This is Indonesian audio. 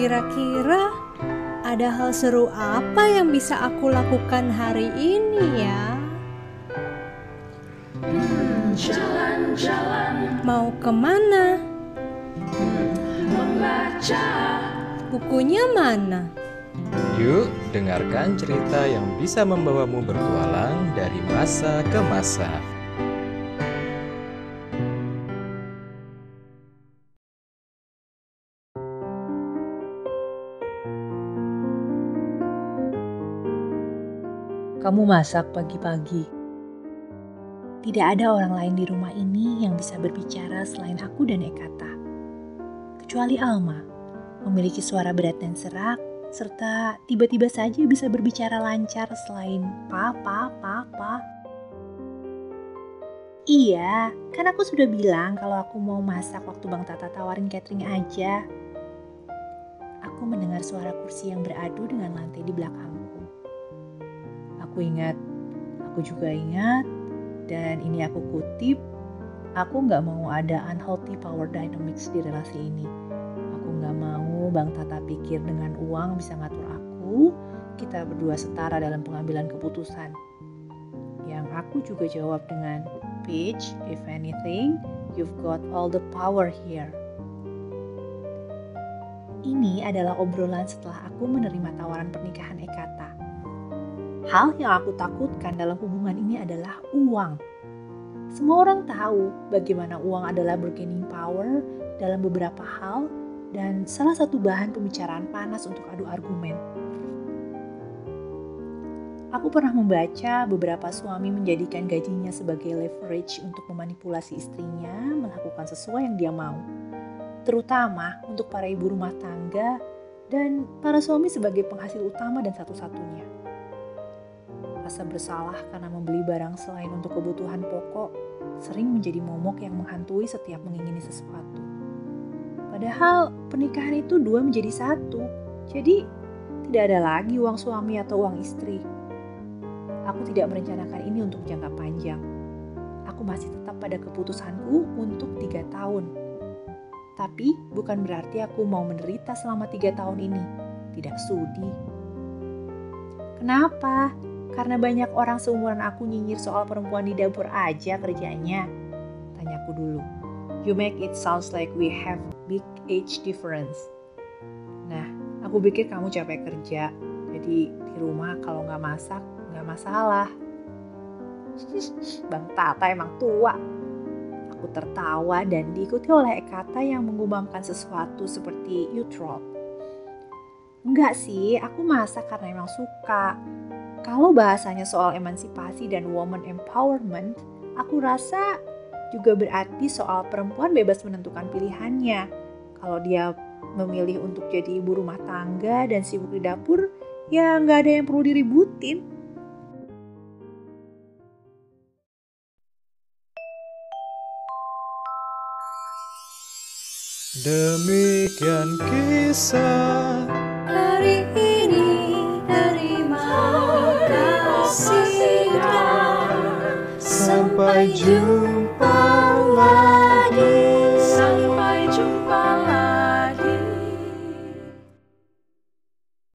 Kira-kira ada hal seru apa yang bisa aku lakukan hari ini ya? Hmm, jalan-jalan. Mau ke mana? Membaca. Bukunya mana? Yuk, dengarkan cerita yang bisa membawamu bertualang dari masa ke masa. Kamu masak pagi-pagi. Tidak ada orang lain di rumah ini yang bisa berbicara selain aku dan Ekata. Kecuali Alma, memiliki suara berat dan serak, serta tiba-tiba saja bisa berbicara lancar selain papa, papa. Iya, kan aku sudah bilang kalau aku mau masak waktu Bang Tata tawarin catering aja. Aku mendengar suara kursi yang beradu dengan lantai di belakangku. Aku ingat, aku juga ingat, dan ini aku kutip, aku nggak mau ada unhealthy power dynamics di relasi ini. Aku nggak mau Bang Tata pikir dengan uang bisa ngatur aku, kita berdua setara dalam pengambilan keputusan. Yang aku juga jawab dengan, Peach, if anything, you've got all the power here. Ini adalah obrolan setelah aku menerima tawaran pernikahan Ekata. Hal yang aku takutkan dalam hubungan ini adalah uang. Semua orang tahu bagaimana uang adalah bargaining power dalam beberapa hal dan salah satu bahan pembicaraan panas untuk adu argumen. Aku pernah membaca beberapa suami menjadikan gajinya sebagai leverage untuk memanipulasi istrinya melakukan sesuai yang dia mau. Terutama untuk para ibu rumah tangga dan para suami sebagai penghasil utama dan satu-satunya rasa bersalah karena membeli barang selain untuk kebutuhan pokok sering menjadi momok yang menghantui setiap mengingini sesuatu. Padahal pernikahan itu dua menjadi satu, jadi tidak ada lagi uang suami atau uang istri. Aku tidak merencanakan ini untuk jangka panjang. Aku masih tetap pada keputusanku untuk tiga tahun. Tapi bukan berarti aku mau menderita selama tiga tahun ini. Tidak sudi. Kenapa? Karena banyak orang seumuran aku nyinyir soal perempuan di dapur aja kerjanya. Tanyaku dulu. You make it sounds like we have big age difference. Nah, aku pikir kamu capek kerja. Jadi di rumah kalau nggak masak nggak masalah. Bang Tata emang tua. Aku tertawa dan diikuti oleh Ekata yang mengumamkan sesuatu seperti you. Enggak sih, aku masak karena emang suka kalau bahasanya soal emansipasi dan woman empowerment, aku rasa juga berarti soal perempuan bebas menentukan pilihannya. Kalau dia memilih untuk jadi ibu rumah tangga dan sibuk di dapur, ya nggak ada yang perlu diributin. Demikian kisah I.